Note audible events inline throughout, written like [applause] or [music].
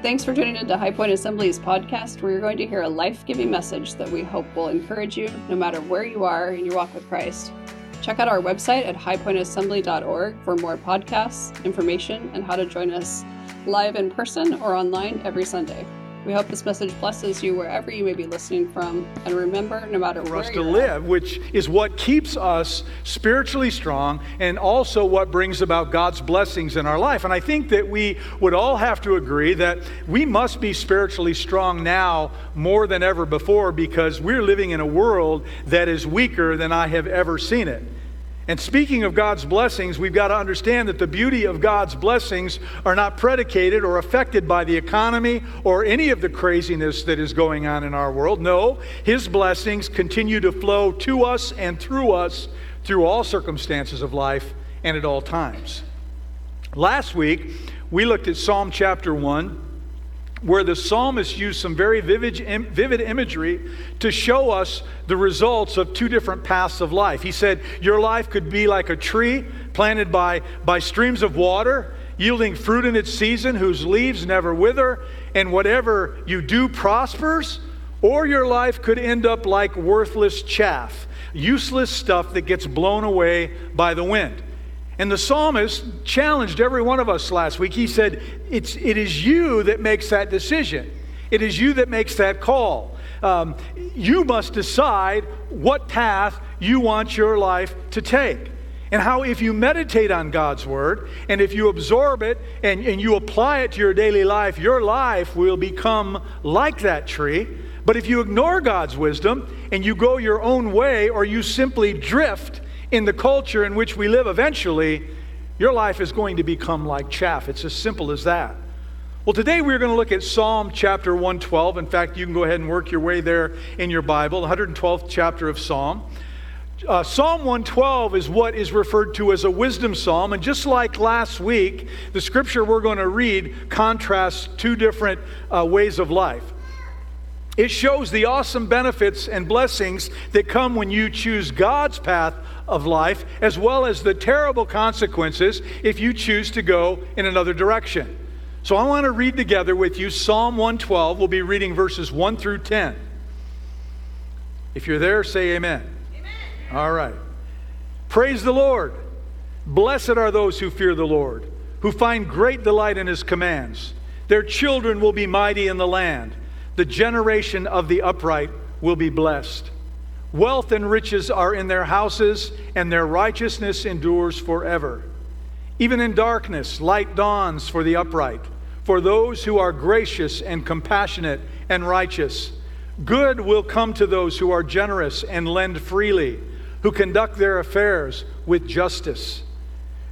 Thanks for tuning into High Point Assembly's podcast, where you're going to hear a life giving message that we hope will encourage you no matter where you are in your walk with Christ. Check out our website at highpointassembly.org for more podcasts, information, and how to join us live in person or online every Sunday. We hope this message blesses you wherever you may be listening from. And remember, no matter for where us to live, at, which is what keeps us spiritually strong and also what brings about God's blessings in our life. And I think that we would all have to agree that we must be spiritually strong now more than ever before because we're living in a world that is weaker than I have ever seen it. And speaking of God's blessings, we've got to understand that the beauty of God's blessings are not predicated or affected by the economy or any of the craziness that is going on in our world. No, His blessings continue to flow to us and through us through all circumstances of life and at all times. Last week, we looked at Psalm chapter 1 where the psalmist used some very vivid, vivid imagery to show us the results of two different paths of life. He said, Your life could be like a tree planted by, by streams of water, yielding fruit in its season, whose leaves never wither, and whatever you do prospers. Or your life could end up like worthless chaff, useless stuff that gets blown away by the wind. And the psalmist challenged every one of us last week. He said, it's, It is you that makes that decision, it is you that makes that call. Um, you must decide what path you want your life to take. And how, if you meditate on God's word and if you absorb it and, and you apply it to your daily life, your life will become like that tree. But if you ignore God's wisdom and you go your own way or you simply drift, in the culture in which we live, eventually, your life is going to become like chaff. It's as simple as that. Well, today we're going to look at Psalm chapter 112. In fact, you can go ahead and work your way there in your Bible, 112th chapter of Psalm. Uh, psalm 112 is what is referred to as a wisdom psalm. And just like last week, the scripture we're going to read contrasts two different uh, ways of life. It shows the awesome benefits and blessings that come when you choose God's path of life, as well as the terrible consequences if you choose to go in another direction. So I want to read together with you Psalm 112. We'll be reading verses 1 through 10. If you're there, say amen. amen. All right. Praise the Lord. Blessed are those who fear the Lord, who find great delight in his commands. Their children will be mighty in the land. The generation of the upright will be blessed. Wealth and riches are in their houses, and their righteousness endures forever. Even in darkness, light dawns for the upright, for those who are gracious and compassionate and righteous. Good will come to those who are generous and lend freely, who conduct their affairs with justice.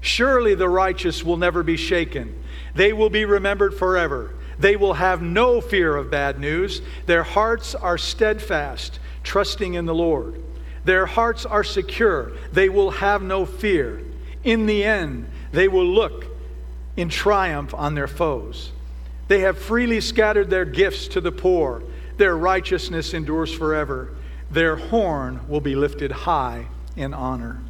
Surely the righteous will never be shaken, they will be remembered forever. They will have no fear of bad news. Their hearts are steadfast, trusting in the Lord. Their hearts are secure. They will have no fear. In the end, they will look in triumph on their foes. They have freely scattered their gifts to the poor. Their righteousness endures forever. Their horn will be lifted high in honor.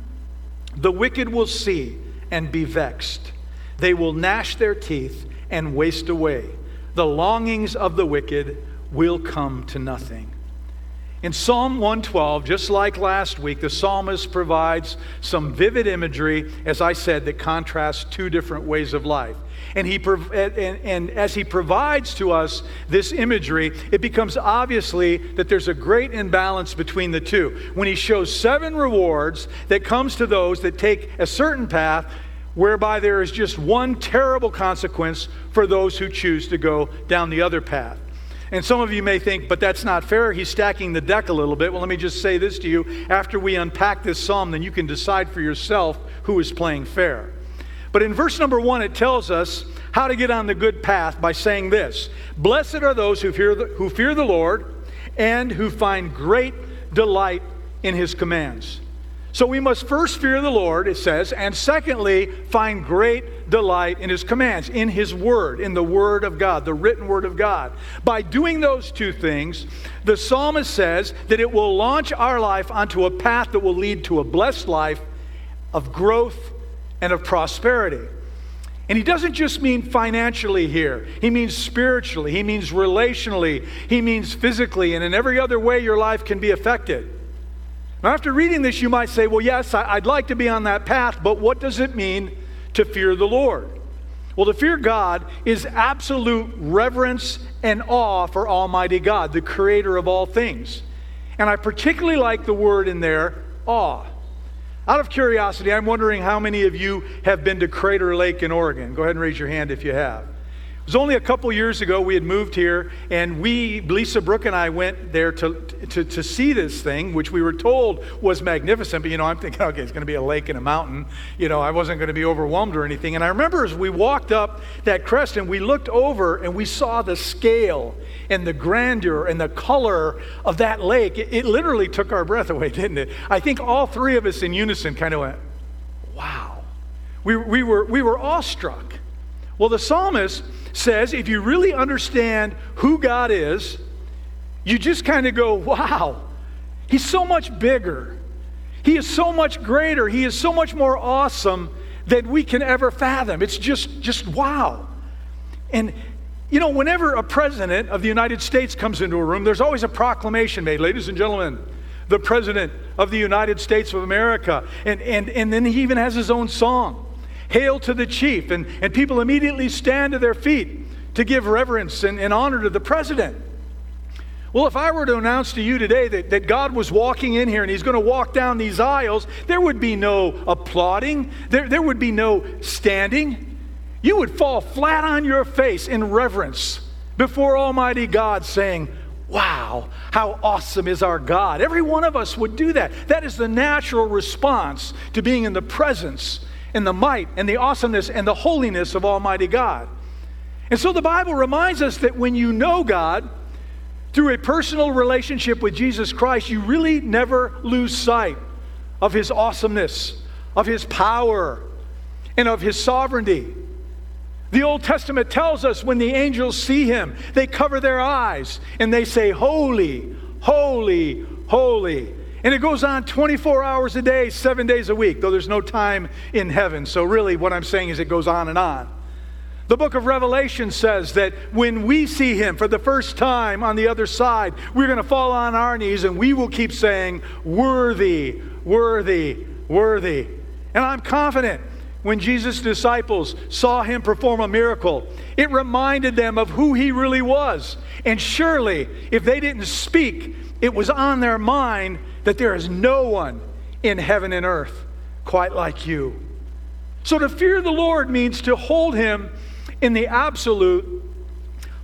The wicked will see and be vexed. They will gnash their teeth and waste away the longings of the wicked will come to nothing. In Psalm 112, just like last week, the psalmist provides some vivid imagery, as I said, that contrasts two different ways of life. And, he, and, and as he provides to us this imagery, it becomes obviously that there's a great imbalance between the two. When he shows seven rewards that comes to those that take a certain path, whereby there is just one terrible consequence for those who choose to go down the other path. And some of you may think, but that's not fair. He's stacking the deck a little bit. Well, let me just say this to you. After we unpack this psalm, then you can decide for yourself who is playing fair. But in verse number one, it tells us how to get on the good path by saying this Blessed are those who fear the, who fear the Lord and who find great delight in his commands. So we must first fear the Lord, it says, and secondly, find great delight in his commands, in his word, in the word of God, the written word of God. By doing those two things, the psalmist says that it will launch our life onto a path that will lead to a blessed life of growth and of prosperity. And he doesn't just mean financially here, he means spiritually, he means relationally, he means physically, and in every other way your life can be affected. Now, after reading this, you might say, well, yes, I'd like to be on that path, but what does it mean to fear the Lord? Well, to fear God is absolute reverence and awe for Almighty God, the creator of all things. And I particularly like the word in there, awe. Out of curiosity, I'm wondering how many of you have been to Crater Lake in Oregon. Go ahead and raise your hand if you have. It was only a couple years ago we had moved here, and we, Lisa Brooke and I, went there to, to, to see this thing, which we were told was magnificent. But, you know, I'm thinking, okay, it's going to be a lake and a mountain. You know, I wasn't going to be overwhelmed or anything. And I remember as we walked up that crest and we looked over and we saw the scale and the grandeur and the color of that lake. It, it literally took our breath away, [laughs] didn't it? I think all three of us in unison kind of went, wow. We, we, were, we were awestruck. Well, the psalmist says if you really understand who God is, you just kind of go, wow, he's so much bigger. He is so much greater. He is so much more awesome than we can ever fathom. It's just, just wow. And, you know, whenever a president of the United States comes into a room, there's always a proclamation made. Ladies and gentlemen, the president of the United States of America. And, and, and then he even has his own song. Hail to the chief. And, and people immediately stand to their feet to give reverence and, and honor to the president. Well, if I were to announce to you today that, that God was walking in here and he's going to walk down these aisles, there would be no applauding, there, there would be no standing. You would fall flat on your face in reverence before Almighty God, saying, Wow, how awesome is our God. Every one of us would do that. That is the natural response to being in the presence and the might and the awesomeness and the holiness of Almighty God. And so the Bible reminds us that when you know God through a personal relationship with Jesus Christ, you really never lose sight of His awesomeness, of His power, and of His sovereignty. The Old Testament tells us when the angels see Him, they cover their eyes and they say, Holy, holy, holy. And it goes on 24 hours a day, seven days a week, though there's no time in heaven. So, really, what I'm saying is it goes on and on. The book of Revelation says that when we see him for the first time on the other side, we're going to fall on our knees and we will keep saying, Worthy, worthy, worthy. And I'm confident when Jesus' disciples saw him perform a miracle, it reminded them of who he really was. And surely, if they didn't speak, it was on their mind that there is no one in heaven and earth quite like you. So to fear the Lord means to hold him in the absolute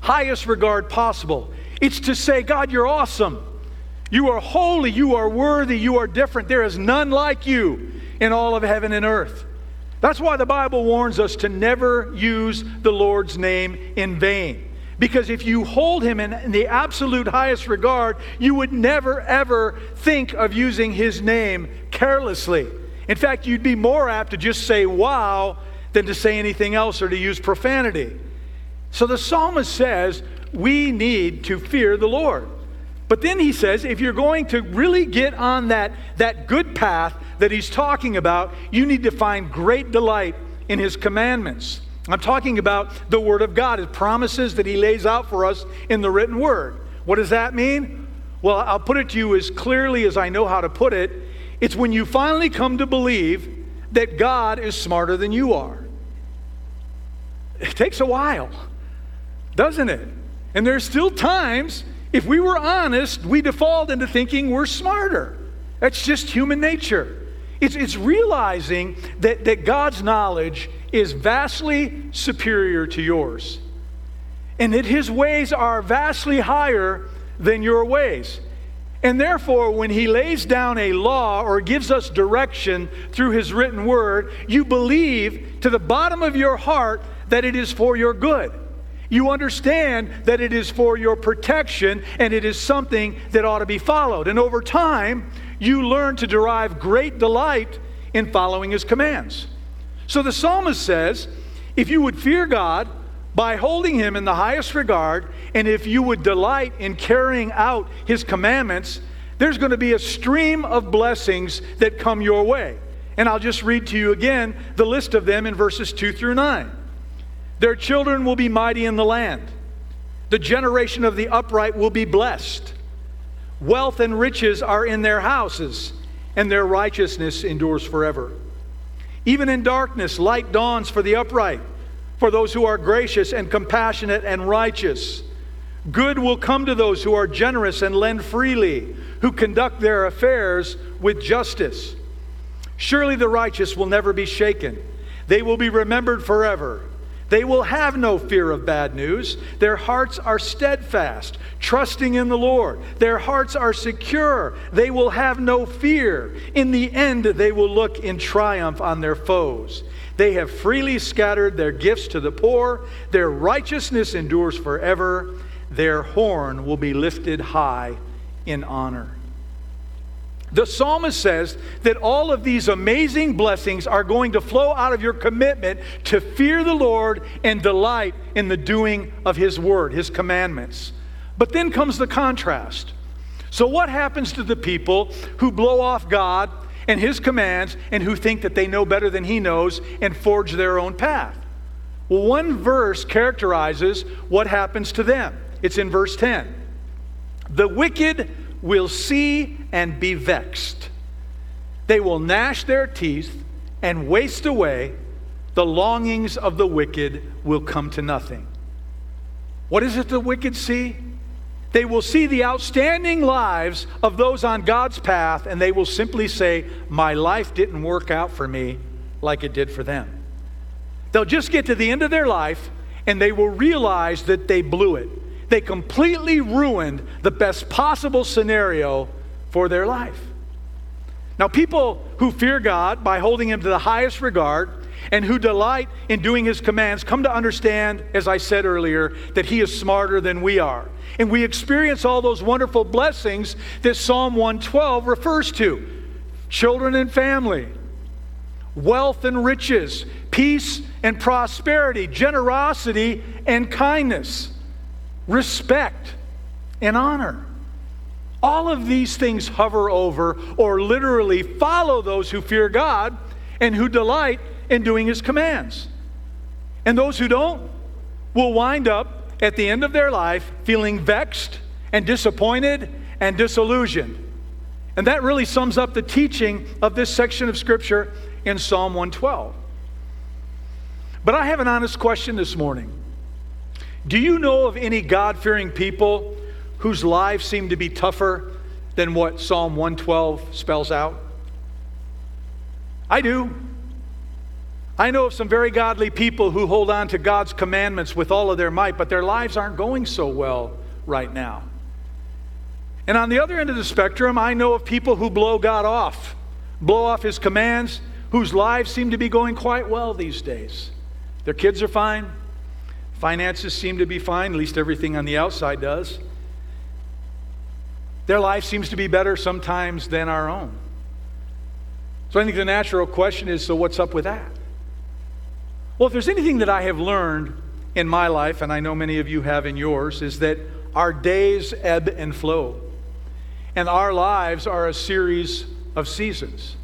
highest regard possible. It's to say, God, you're awesome. You are holy. You are worthy. You are different. There is none like you in all of heaven and earth. That's why the Bible warns us to never use the Lord's name in vain. Because if you hold him in, in, the absolute highest regard, you would never, ever think of using his name carelessly. In fact, you'd be more apt to just say wow than to say anything else or to use profanity. So the psalmist says, we need to fear the Lord. But then he says, if you're going to really get on that, that good path that he's talking about, you need to find great delight in his commandments. I'm talking about the Word of God, His promises that He lays out for us in the written Word. What does that mean? Well, I'll put it to you as clearly as I know how to put it. It's when you finally come to believe that God is smarter than you are. It takes a while, doesn't it? And there's still times, if we were honest, we default into thinking we're smarter. That's just human nature. It's, it's realizing that, that God's knowledge is vastly superior to yours, and that His ways are vastly higher than your ways. And therefore, when He lays down a law or gives us direction through His written word, you believe to the bottom of your heart that it is for your good. You understand that it is for your protection and it is something that ought to be followed. And over time, you learn to derive great delight in following his commands. So the psalmist says, if you would fear God by holding him in the highest regard, and if you would delight in carrying out his commandments, there's going to be a stream of blessings that come your way. And I'll just read to you again the list of them in verses 2 through 9. Their children will be mighty in the land. The generation of the upright will be blessed. Wealth and riches are in their houses, and their righteousness endures forever. Even in darkness, light dawns for the upright, for those who are gracious and compassionate and righteous. Good will come to those who are generous and lend freely, who conduct their affairs with justice. Surely the righteous will never be shaken, they will be remembered forever. They will have no fear of bad news. Their hearts are steadfast, trusting in the Lord. Their hearts are secure. They will have no fear. In the end, they will look in triumph on their foes. They have freely scattered their gifts to the poor. Their righteousness endures forever. Their horn will be lifted high in honor. The psalmist says that all of these amazing blessings are going to flow out of your commitment to fear the Lord and delight in the doing of His word, His commandments. But then comes the contrast. So, what happens to the people who blow off God and His commands and who think that they know better than He knows and forge their own path? Well, one verse characterizes what happens to them. It's in verse 10. The wicked will see and be vexed. They will gnash their teeth and waste away. The longings of the wicked will come to nothing. What is it the wicked see? They will see the outstanding lives of those on God's path, and they will simply say, My life didn't work out for me like it did for them. They'll just get to the end of their life, and they will realize that they blew it they completely ruined the best possible scenario for their life. Now, people who fear God by holding Him to the highest regard and who delight in doing His commands come to understand, as I said earlier, that He is smarter than we are. And we experience all those wonderful blessings that Psalm 112 refers to children and family, wealth and riches, peace and prosperity, generosity and kindness respect, and honor. All of these things hover over or literally follow those who fear God and who delight in doing His commands. And those who don't will wind up at the end of their life feeling vexed and disappointed and disillusioned. And that really sums up the teaching of this section of Scripture in Psalm 112. But I have an honest question this morning. Do you know of any God fearing people whose lives seem to be tougher than what Psalm 112 spells out? I do. I know of some very godly people who hold on to God's commandments with all of their might, but their lives aren't going so well right now. And on the other end of the spectrum, I know of people who blow God off, blow off His commands, whose lives seem to be going quite well these days. Their kids are fine, Finances seem to be fine, at least everything on the outside does. Their life seems to be better sometimes than our own. So I think the natural question is so what's up with that? Well, if there's anything that I have learned in my life, and I know many of you have in yours, is that our days ebb and flow. And our lives are a series of seasons.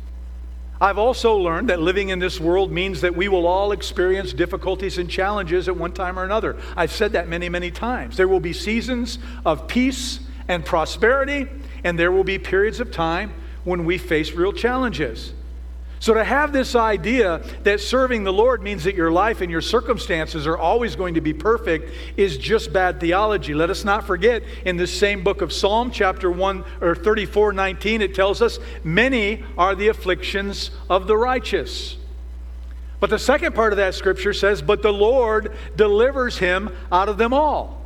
I've also learned that living in this world means that we will all experience difficulties and challenges at one time or another. I've said that many, many times. There will be seasons of peace and prosperity, and there will be periods of time when we face real challenges. So, to have this idea that serving the Lord means that your life and your circumstances are always going to be perfect is just bad theology. Let us not forget in this same book of Psalm, chapter 1 or 34 19, it tells us, Many are the afflictions of the righteous. But the second part of that scripture says, But the Lord delivers him out of them all.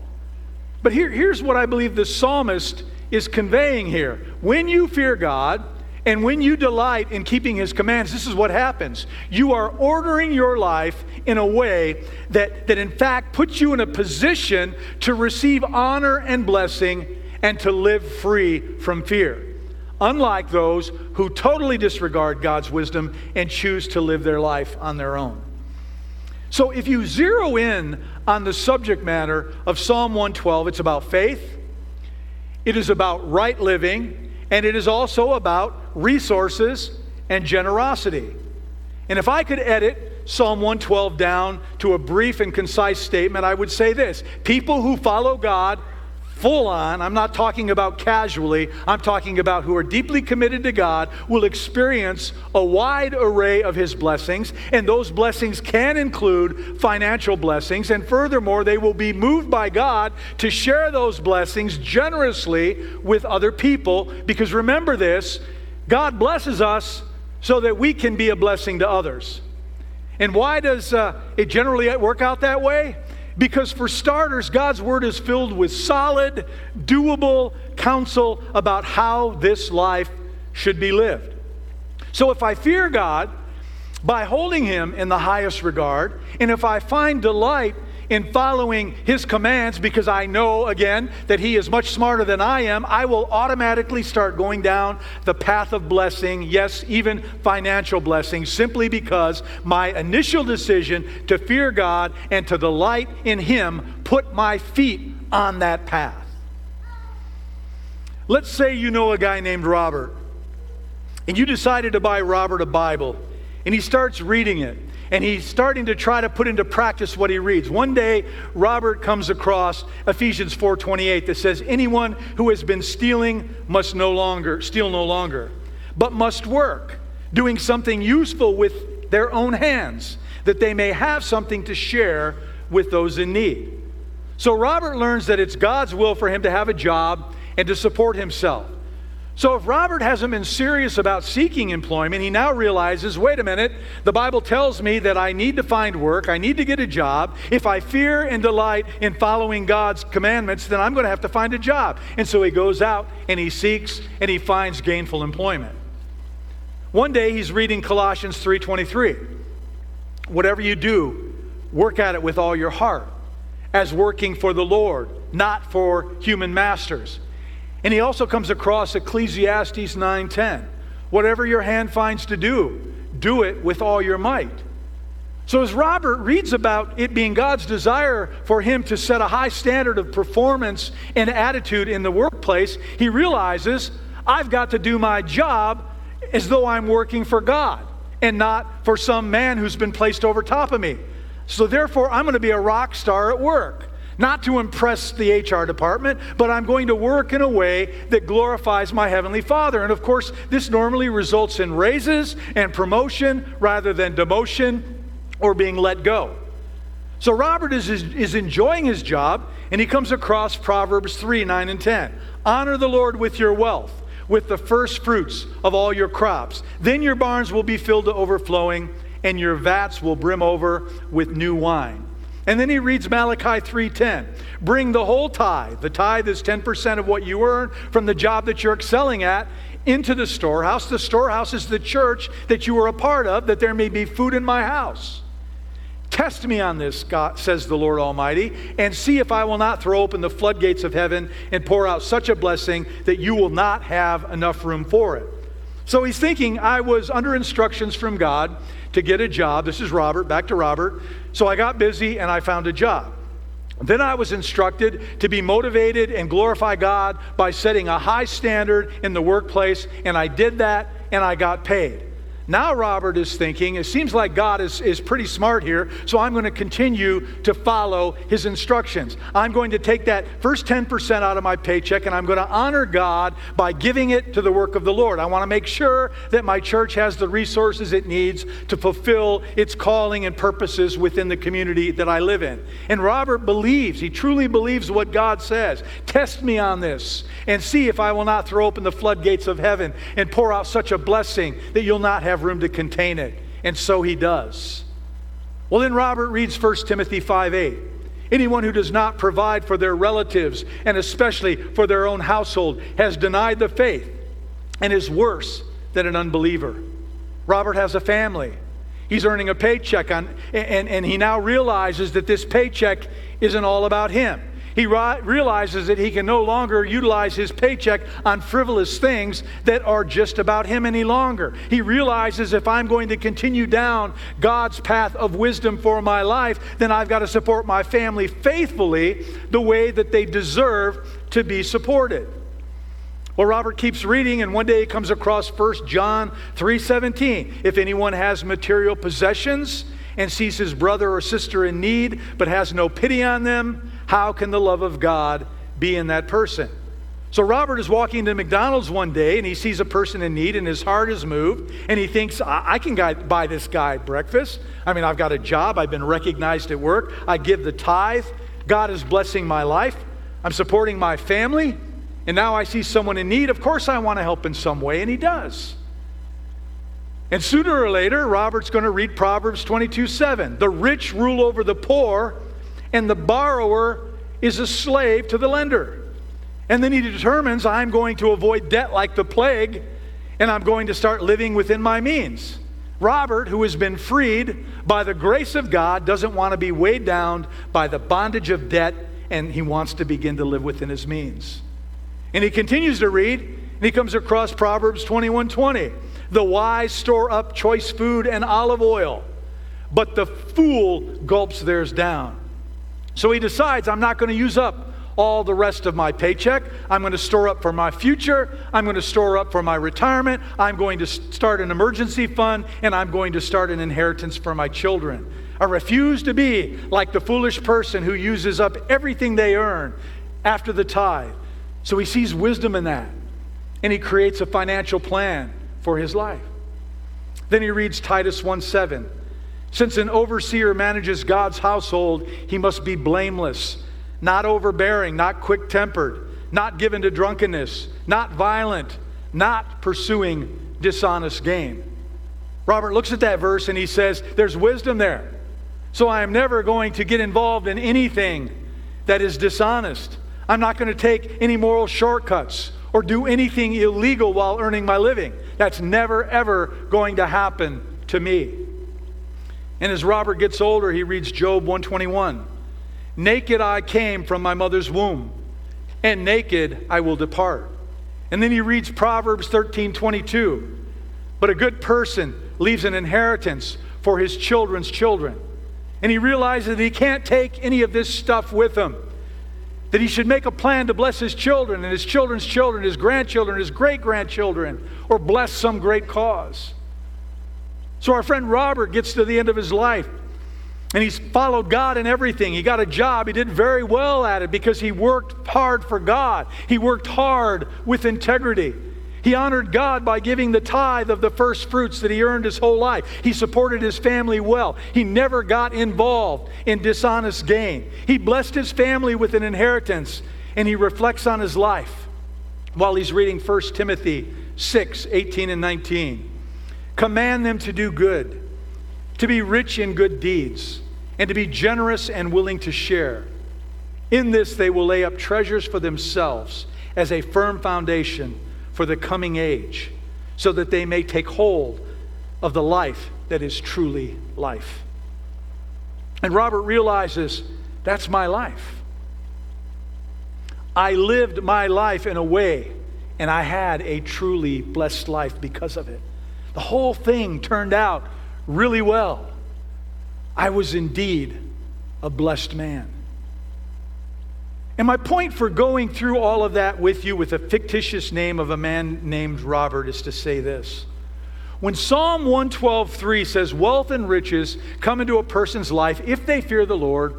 But here, here's what I believe the psalmist is conveying here. When you fear God, and when you delight in keeping his commands, this is what happens. You are ordering your life in a way that, that in fact puts you in a position to receive honor and blessing and to live free from fear. Unlike those who totally disregard God's wisdom and choose to live their life on their own. So if you zero in on the subject matter of Psalm 112, it's about faith, it is about right living, and it is also about resources and generosity. And if I could edit Psalm 112 down to a brief and concise statement, I would say this People who follow God full on, I'm not talking about casually, I'm talking about who are deeply committed to God, will experience a wide array of His blessings. And those blessings can include financial blessings. And furthermore, they will be moved by God to share those blessings generously with other people. Because remember this God blesses us so that we can be a blessing to others. And why does uh, it generally work out that way? Because, for starters, God's Word is filled with solid, doable counsel about how this life should be lived. So, if I fear God by holding Him in the highest regard, and if I find delight in following his commands because I know, again, that he is much smarter than I am, I will automatically start going down the path of blessing, yes, even financial blessing, simply because my initial decision to fear God and to delight in him put my feet on that path. Let's say you know a guy named Robert, and you decided to buy Robert a Bible, and he starts reading it and he's starting to try to put into practice what he reads. One day, Robert comes across Ephesians 4:28 that says, "Anyone who has been stealing must no longer steal no longer, but must work, doing something useful with their own hands, that they may have something to share with those in need." So Robert learns that it's God's will for him to have a job and to support himself. So, if Robert hasn't been serious about seeking employment, he now realizes wait a minute, the Bible tells me that I need to find work, I need to get a job. If I fear and delight in following God's commandments, then I'm going to have to find a job. And so he goes out and he seeks and he finds gainful employment. One day he's reading Colossians 3:23. Whatever you do, work at it with all your heart, as working for the Lord, not for human masters and he also comes across Ecclesiastes 9:10. Whatever your hand finds to do, do it with all your might. So as Robert reads about it being God's desire for him to set a high standard of performance and attitude in the workplace, he realizes I've got to do my job as though I'm working for God and not for some man who's been placed over top of me. So therefore I'm going to be a rock star at work not to impress the HR department, but I'm going to work in a way that glorifies my Heavenly Father. And of course, this normally results in raises and promotion rather than demotion or being let go. So Robert is, is, enjoying his job, and he comes across Proverbs 3 9 and 10. Honor the Lord with your wealth, with the first fruits of all your crops. Then your barns will be filled to overflowing, and your vats will brim over with new wine. And then he reads Malachi 3:10. Bring the whole tithe. The tithe is 10% of what you earn from the job that you're excelling at into the storehouse. The storehouse is the church that you are a part of, that there may be food in my house. Test me on this, God, says the Lord Almighty, and see if I will not throw open the floodgates of heaven and pour out such a blessing that you will not have enough room for it. So he's thinking, I was under instructions from God to get a job. This is Robert, back to Robert. So I got busy and I found a job. Then I was instructed to be motivated and glorify God by setting a high standard in the workplace, and I did that and I got paid. Now, Robert is thinking, it seems like God is, is pretty smart here, so I'm going to continue to follow his instructions. I'm going to take that first 10% out of my paycheck and I'm going to honor God by giving it to the work of the Lord. I want to make sure that my church has the resources it needs to fulfill its calling and purposes within the community that I live in. And Robert believes, he truly believes what God says. Test me on this and see if I will not throw open the floodgates of heaven and pour out such a blessing that you'll not have have room to contain it. And so he does. Well, then Robert reads 1 Timothy 5 8. Anyone who does not provide for their relatives, and especially for their own household, has denied the faith and is worse than an unbeliever. Robert has a family. He's earning a paycheck, on, and, and he now realizes that this paycheck isn't all about him. He realizes that he can no longer utilize his paycheck on frivolous things that are just about him any longer. He realizes if I'm going to continue down God's path of wisdom for my life, then I've got to support my family faithfully the way that they deserve to be supported. Well, Robert keeps reading, and one day he comes across 1 John 3:17. If anyone has material possessions and sees his brother or sister in need but has no pity on them, how can the love of God be in that person? So Robert is walking into McDonald's one day and he sees a person in need and his heart is moved and he thinks, I, I can buy this guy breakfast. I mean, I've got a job, I've been recognized at work, I give the tithe, God is blessing my life, I'm supporting my family, and now I see someone in need. Of course, I want to help in some way, and he does. And sooner or later, Robert's going to read Proverbs 22 7. The rich rule over the poor, and the borrower is a slave to the lender. And then he determines I'm going to avoid debt like the plague, and I'm going to start living within my means. Robert, who has been freed by the grace of God, doesn't want to be weighed down by the bondage of debt, and he wants to begin to live within his means. And he continues to read, and he comes across Proverbs 21 20. The wise store up choice food and olive oil, but the fool gulps theirs down. So he decides, I'm not going to use up all the rest of my paycheck. I'm going to store up for my future. I'm going to store up for my retirement. I'm going to start an emergency fund, and I'm going to start an inheritance for my children. I refuse to be like the foolish person who uses up everything they earn after the tithe. So he sees wisdom in that, and he creates a financial plan for his life. Then he reads Titus 1 7. Since an overseer manages God's household, he must be blameless not overbearing, not quick tempered, not given to drunkenness, not violent, not pursuing dishonest gain. Robert looks at that verse and he says, There's wisdom there. So I am never going to get involved in anything that is dishonest. I'm not going to take any moral shortcuts or do anything illegal while earning my living. That's never, ever going to happen to me. And as Robert gets older, he reads Job 121. Naked I came from my mother's womb, and naked I will depart. And then he reads Proverbs 13 22. But a good person leaves an inheritance for his children's children. And he realizes that he can't take any of this stuff with him. That he should make a plan to bless his children and his children's children, his grandchildren, his great grandchildren, or bless some great cause. So our friend Robert gets to the end of his life and he's followed God in everything. He got a job. He did very well at it because he worked hard for God. He worked hard with integrity. He honored God by giving the tithe of the first fruits that he earned his whole life. He supported his family well. He never got involved in dishonest gain. He blessed his family with an inheritance, and he reflects on his life while he's reading 1 Timothy 6 18 and 19. Command them to do good to be rich in good deeds, and to be generous and willing to share. In this, they will lay up treasures for themselves as a firm foundation for the coming age, so that they may take hold of the life that is truly life. And Robert realizes that's my life. I lived my life in a way, and I had a truly blessed life because of it. The whole thing turned out really well. I was indeed a blessed man. And my point for going through all of that with you with a fictitious name of a man named Robert is to say this. When Psalm 112:3 says wealth and riches come into a person's life if they fear the Lord,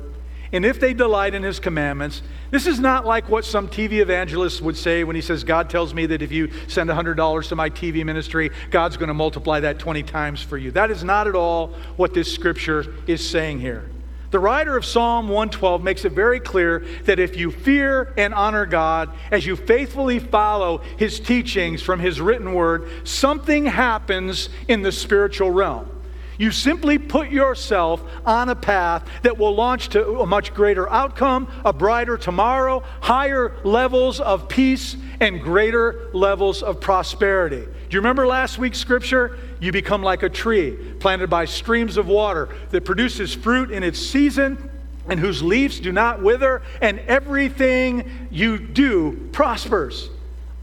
and if they delight in his commandments, this is not like what some TV evangelist would say when he says, God tells me that if you send $100 to my TV ministry, God's going to multiply that 20 times for you. That is not at all what this scripture is saying here. The writer of Psalm 112 makes it very clear that if you fear and honor God, as you faithfully follow his teachings from his written word, something happens in the spiritual realm. You simply put yourself on a path that will launch to a much greater outcome, a brighter tomorrow, higher levels of peace, and greater levels of prosperity. Do you remember last week's scripture? You become like a tree planted by streams of water that produces fruit in its season and whose leaves do not wither, and everything you do prospers.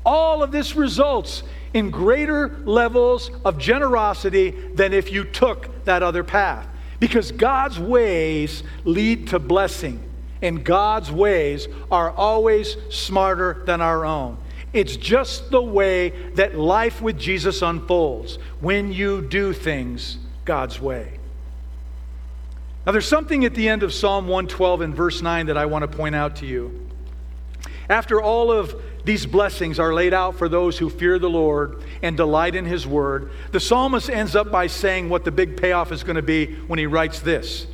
All of this results in greater levels of generosity than if you took that other path. Because God's ways lead to blessing, and God's ways are always smarter than our own. It's just the way that life with Jesus unfolds when you do things God's way. Now, there's something at the end of Psalm 112 and verse 9 that I want to point out to you. After all of these blessings are laid out for those who fear the Lord and delight in His word, the psalmist ends up by saying what the big payoff is going to be when he writes this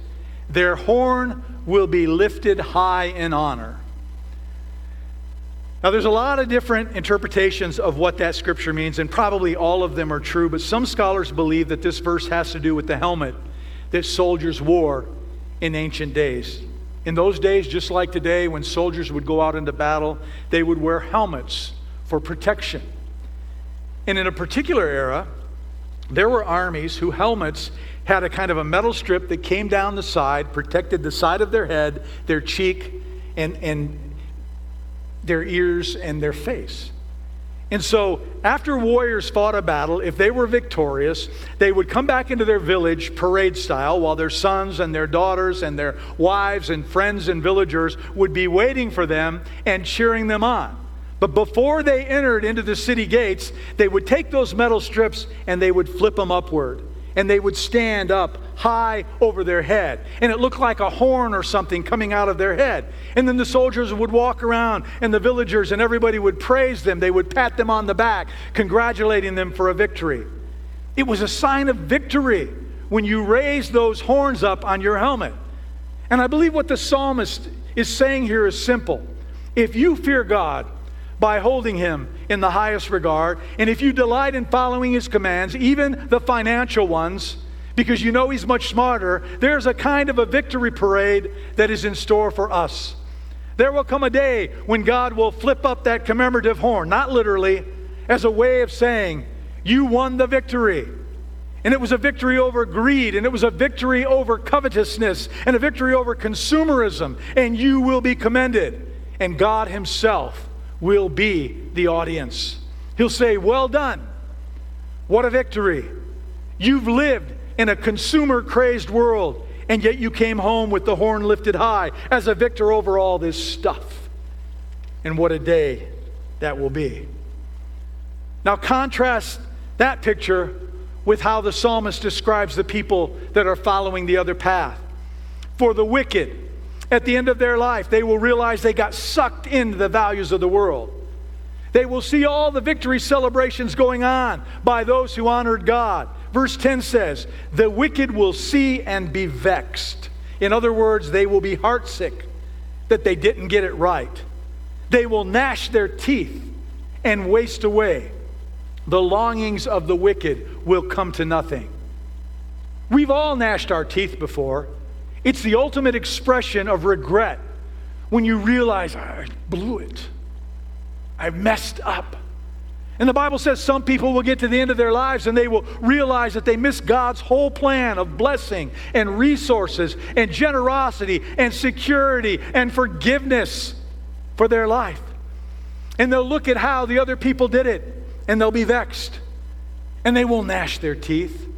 Their horn will be lifted high in honor. Now, there's a lot of different interpretations of what that scripture means, and probably all of them are true, but some scholars believe that this verse has to do with the helmet that soldiers wore in ancient days. In those days, just like today, when soldiers would go out into battle, they would wear helmets for protection. And in a particular era, there were armies whose helmets had a kind of a metal strip that came down the side, protected the side of their head, their cheek, and, and their ears, and their face. And so, after warriors fought a battle, if they were victorious, they would come back into their village parade style while their sons and their daughters and their wives and friends and villagers would be waiting for them and cheering them on. But before they entered into the city gates, they would take those metal strips and they would flip them upward and they would stand up high over their head. And it looked like a horn or something coming out of their head. And then the soldiers would walk around, and the villagers and everybody would praise them. They would pat them on the back, congratulating them for a victory. It was a sign of victory when you raised those horns up on your helmet. And I believe what the psalmist is saying here is simple. If you fear God, by holding him in the highest regard. And if you delight in following his commands, even the financial ones, because you know he's much smarter, there's a kind of a victory parade that is in store for us. There will come a day when God will flip up that commemorative horn, not literally, as a way of saying, You won the victory. And it was a victory over greed, and it was a victory over covetousness, and a victory over consumerism, and you will be commended. And God Himself will be the audience. He'll say, Well done. What a victory. You've lived in a consumer crazed world, and yet you came home with the horn lifted high as a victor over all this stuff. And what a day that will be. Now, contrast that picture with how the psalmist describes the people that are following the other path. For the wicked, at the end of their life, they will realize they got sucked into the values of the world. They will see all the victory celebrations going on by those who honored God. Verse 10 says, The wicked will see and be vexed. In other words, they will be heartsick that they didn't get it right. They will gnash their teeth and waste away. The longings of the wicked will come to nothing. We've all gnashed our teeth before. It's the ultimate expression of regret when you realize, I blew it. I messed up. And the Bible says some people will get to the end of their lives and they will realize that they missed God's whole plan of blessing and resources and generosity and security and forgiveness for their life. And they'll look at how the other people did it and they'll be vexed and they will gnash their teeth.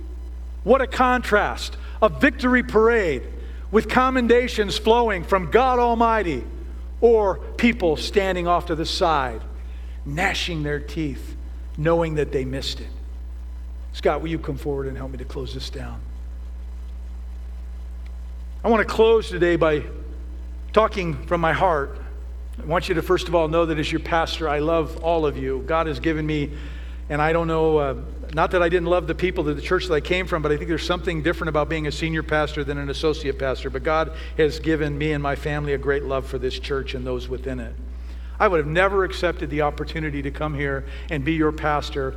What a contrast! A victory parade with commendations flowing from God Almighty or people standing off to the side, gnashing their teeth, knowing that they missed it. Scott, will you come forward and help me to close this down? I want to close today by talking from my heart. I want you to, first of all, know that as your pastor, I love all of you. God has given me, and I don't know. Uh, not that I didn't love the people of the church that I came from, but I think there's something different about being a senior pastor than an associate pastor. But God has given me and my family a great love for this church and those within it. I would have never accepted the opportunity to come here and be your pastor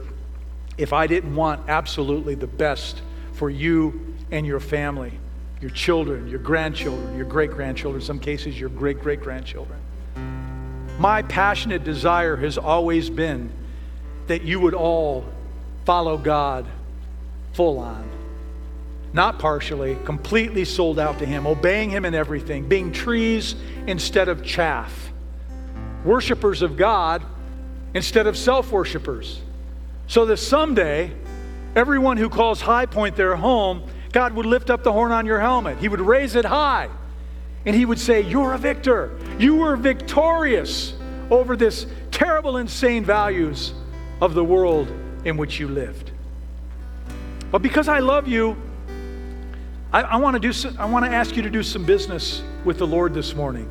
if I didn't want absolutely the best for you and your family, your children, your grandchildren, your great grandchildren, in some cases, your great great grandchildren. My passionate desire has always been that you would all follow God full on. Not partially, completely sold out to Him, obeying Him in everything, being trees instead of chaff, worshipers of God instead of self worshipers. So that someday, everyone who calls High Point their home, God would lift up the horn on your helmet. He would raise it high. And He would say, You're a victor. You were victorious over this terrible, insane values of the world in which you lived. But because I love you, I, I want to do. Some, I want to ask you to do some business with the Lord this morning,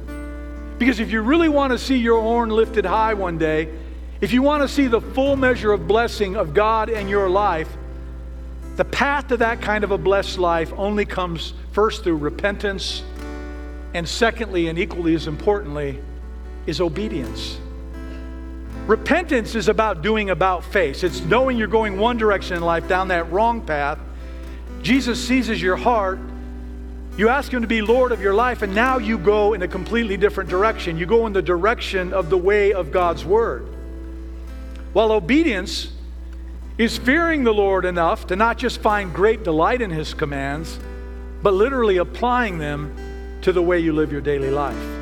because if you really want to see your horn lifted high one day, if you want to see the full measure of blessing of God in your life, the path to that kind of a blessed life only comes first through repentance, and secondly, and equally as importantly, is obedience. Repentance is about doing about face. It's knowing you're going one direction in life down that wrong path. Jesus seizes your heart. You ask Him to be Lord of your life, and now you go in a completely different direction. You go in the direction of the way of God's Word. While obedience is fearing the Lord enough to not just find great delight in His commands, but literally applying them to the way you live your daily life.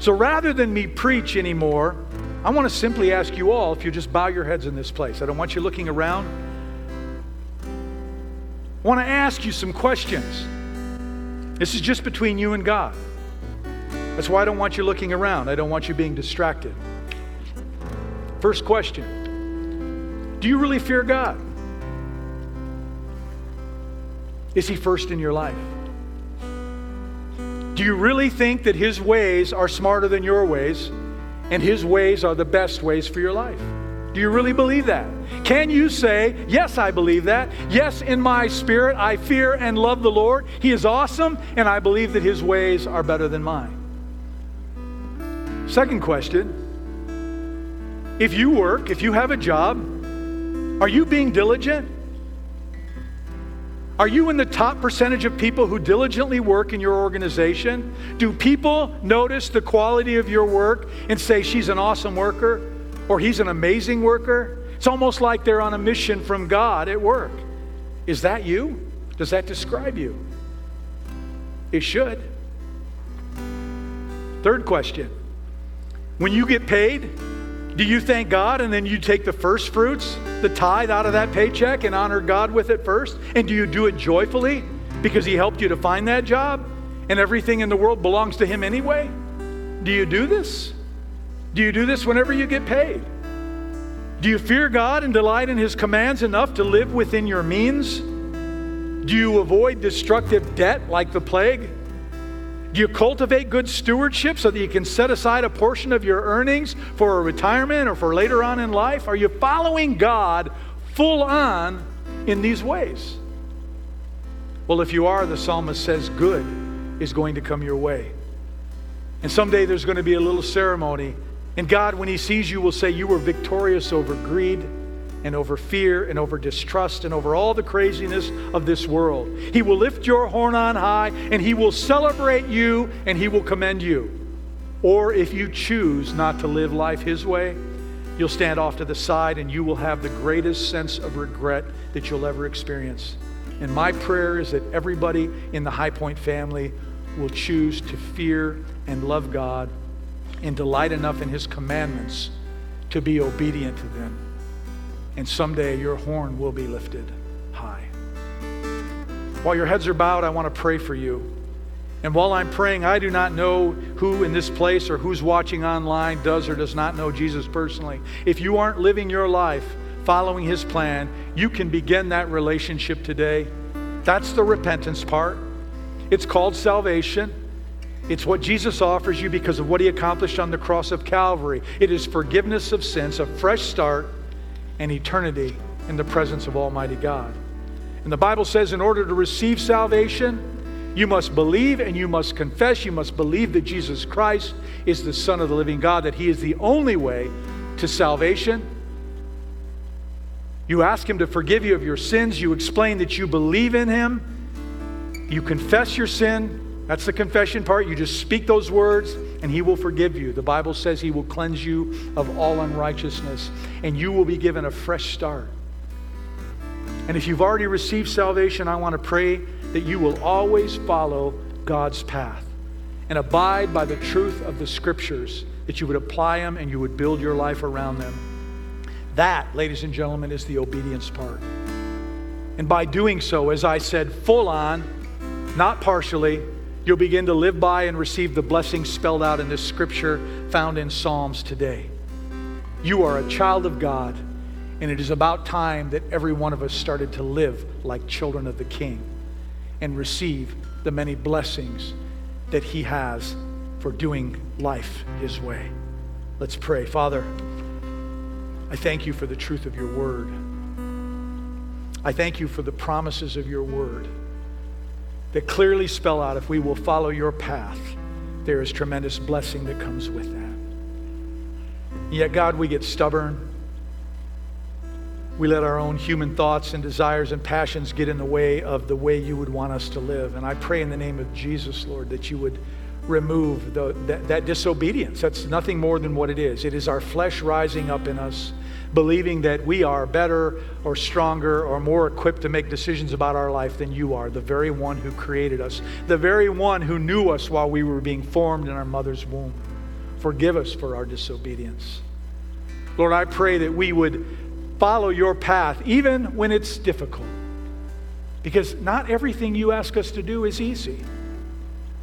So rather than me preach anymore, I want to simply ask you all if you just bow your heads in this place. I don't want you looking around. I want to ask you some questions. This is just between you and God. That's why I don't want you looking around. I don't want you being distracted. First question Do you really fear God? Is He first in your life? Do you really think that His ways are smarter than your ways and His ways are the best ways for your life? Do you really believe that? Can you say, Yes, I believe that. Yes, in my spirit, I fear and love the Lord. He is awesome, and I believe that His ways are better than mine. Second question If you work, if you have a job, are you being diligent? Are you in the top percentage of people who diligently work in your organization? Do people notice the quality of your work and say, she's an awesome worker or he's an amazing worker? It's almost like they're on a mission from God at work. Is that you? Does that describe you? It should. Third question When you get paid, do you thank God and then you take the first fruits, the tithe out of that paycheck and honor God with it first? And do you do it joyfully because He helped you to find that job and everything in the world belongs to Him anyway? Do you do this? Do you do this whenever you get paid? Do you fear God and delight in His commands enough to live within your means? Do you avoid destructive debt like the plague? Do you cultivate good stewardship so that you can set aside a portion of your earnings for a retirement or for later on in life? Are you following God full on in these ways? Well, if you are, the psalmist says, good is going to come your way. And someday there's going to be a little ceremony. And God, when He sees you, will say, You were victorious over greed and over fear and over distrust and over all the craziness of this world. He will lift your horn on high and he will celebrate you and he will commend you. Or if you choose not to live life his way, you'll stand off to the side and you will have the greatest sense of regret that you'll ever experience. And my prayer is that everybody in the High Point family will choose to fear and love God and delight enough in his commandments to be obedient to them and someday your horn will be lifted high. While your heads are bowed, I want to pray for you. And while I'm praying, I do not know who in this place or who's watching online does or does not know Jesus personally. If you aren't living your life following his plan, you can begin that relationship today. That's the repentance part. It's called salvation. It's what Jesus offers you because of what he accomplished on the cross of Calvary. It is forgiveness of sins, a fresh start and eternity in the presence of Almighty God. And the Bible says, in order to receive salvation, you must believe and you must confess, you must believe that Jesus Christ is the Son of the living God, that He is the only way to salvation. You ask Him to forgive you of your sins, you explain that you believe in Him, you confess your sin, that's the confession part. You just speak those words and he will forgive you. The Bible says he will cleanse you of all unrighteousness and you will be given a fresh start. And if you've already received salvation, I want to pray that you will always follow God's path and abide by the truth of the scriptures, that you would apply them and you would build your life around them. That, ladies and gentlemen, is the obedience part. And by doing so, as I said, full on, not partially, you'll begin to live by and receive the blessings spelled out in this scripture found in Psalms today. You are a child of God, and it is about time that every one of us started to live like children of the King. and receive the many blessings that He has for doing life His way. Let's pray. Father, I thank you for the truth of your word. I thank you for the promises of your word that clearly spell out if we will follow your path, there is tremendous blessing that comes with that. Yet, God, we get stubborn. We let our own human thoughts and desires and passions get in the way of the way you would want us to live. And I pray in the name of Jesus, Lord, that you would remove the, that, that disobedience. That's nothing more than what it is. It is our flesh rising up in us, believing that we are better or stronger or more equipped to make decisions about our life than you are, the very one who created us, the very one who knew us while we were being formed in our mother's womb. Forgive us for our disobedience. Lord, I pray that we would follow your path, even when it's difficult. Because not everything you ask us to do is easy.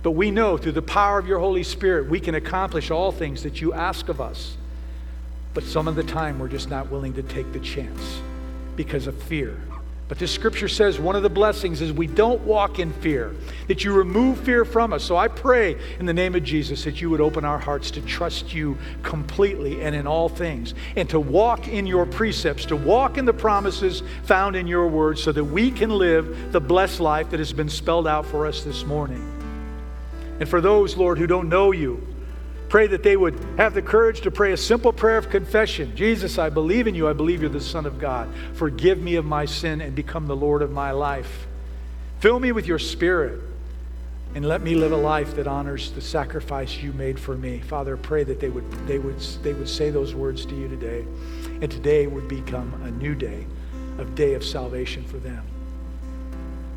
But we know through the power of your Holy Spirit, we can accomplish all things that you ask of us. But some of the time, we're just not willing to take the chance because of fear. But this scripture says one of the blessings is we don't walk in fear, that you remove fear from us. So I pray in the name of Jesus that you would open our hearts to trust you completely and in all things, and to walk in your precepts, to walk in the promises found in your word, so that we can live the blessed life that has been spelled out for us this morning. And for those, Lord, who don't know you, pray that they would have the courage to pray a simple prayer of confession Jesus, I believe in you. I believe you're the Son of God. Forgive me of my sin and become the Lord of my life. Fill me with your Spirit and let me live a life that honors the sacrifice you made for me. Father, pray that they would, they would, they would say those words to you today. And today would become a new day, a day of salvation for them.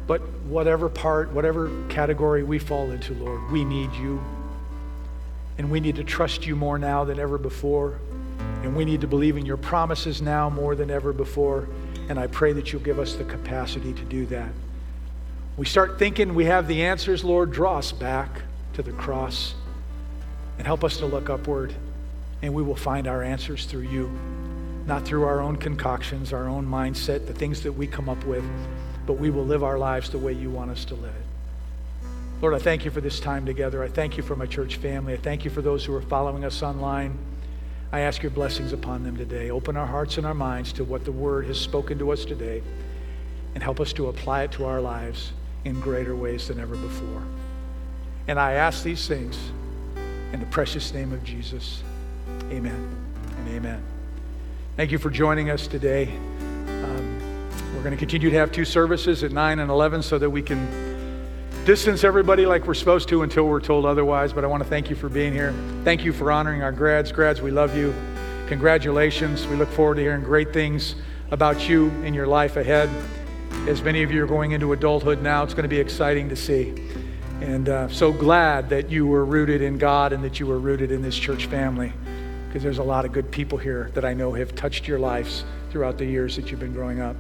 But whatever part, whatever category we fall into, Lord, we need you. And we need to trust you more now than ever before. And we need to believe in your promises now more than ever before. And I pray that you'll give us the capacity to do that. We start thinking we have the answers, Lord, draw us back to the cross and help us to look upward. And we will find our answers through you, not through our own concoctions, our own mindset, the things that we come up with but we will live our lives the way you want us to live. Lord, I thank you for this time together. I thank you for my church family. I thank you for those who are following us online. I ask your blessings upon them today. Open our hearts and our minds to what the word has spoken to us today and help us to apply it to our lives in greater ways than ever before. And I ask these things in the precious name of Jesus. Amen and amen. Thank you for joining us today. Um, we're going to continue to have two services at 9 and 11 so that we can distance everybody like we're supposed to until we're told otherwise. But I want to thank you for being here. Thank you for honoring our grads. Grads, we love you. Congratulations. We look forward to hearing great things about you in your life ahead. As many of you are going into adulthood now, it's going to be exciting to see. And uh, so glad that you were rooted in God and that you were rooted in this church family because there's a lot of good people here that I know have touched your lives throughout the years that you've been growing up.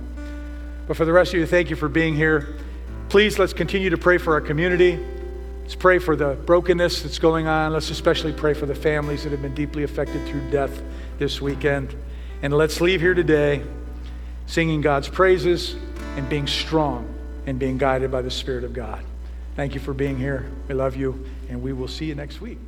But for the rest of you, thank you for being here. Please, let's continue to pray for our community. Let's pray for the brokenness that's going on. Let's especially pray for the families that have been deeply affected through death this weekend. And let's leave here today singing God's praises and being strong and being guided by the Spirit of God. Thank you for being here. We love you, and we will see you next week.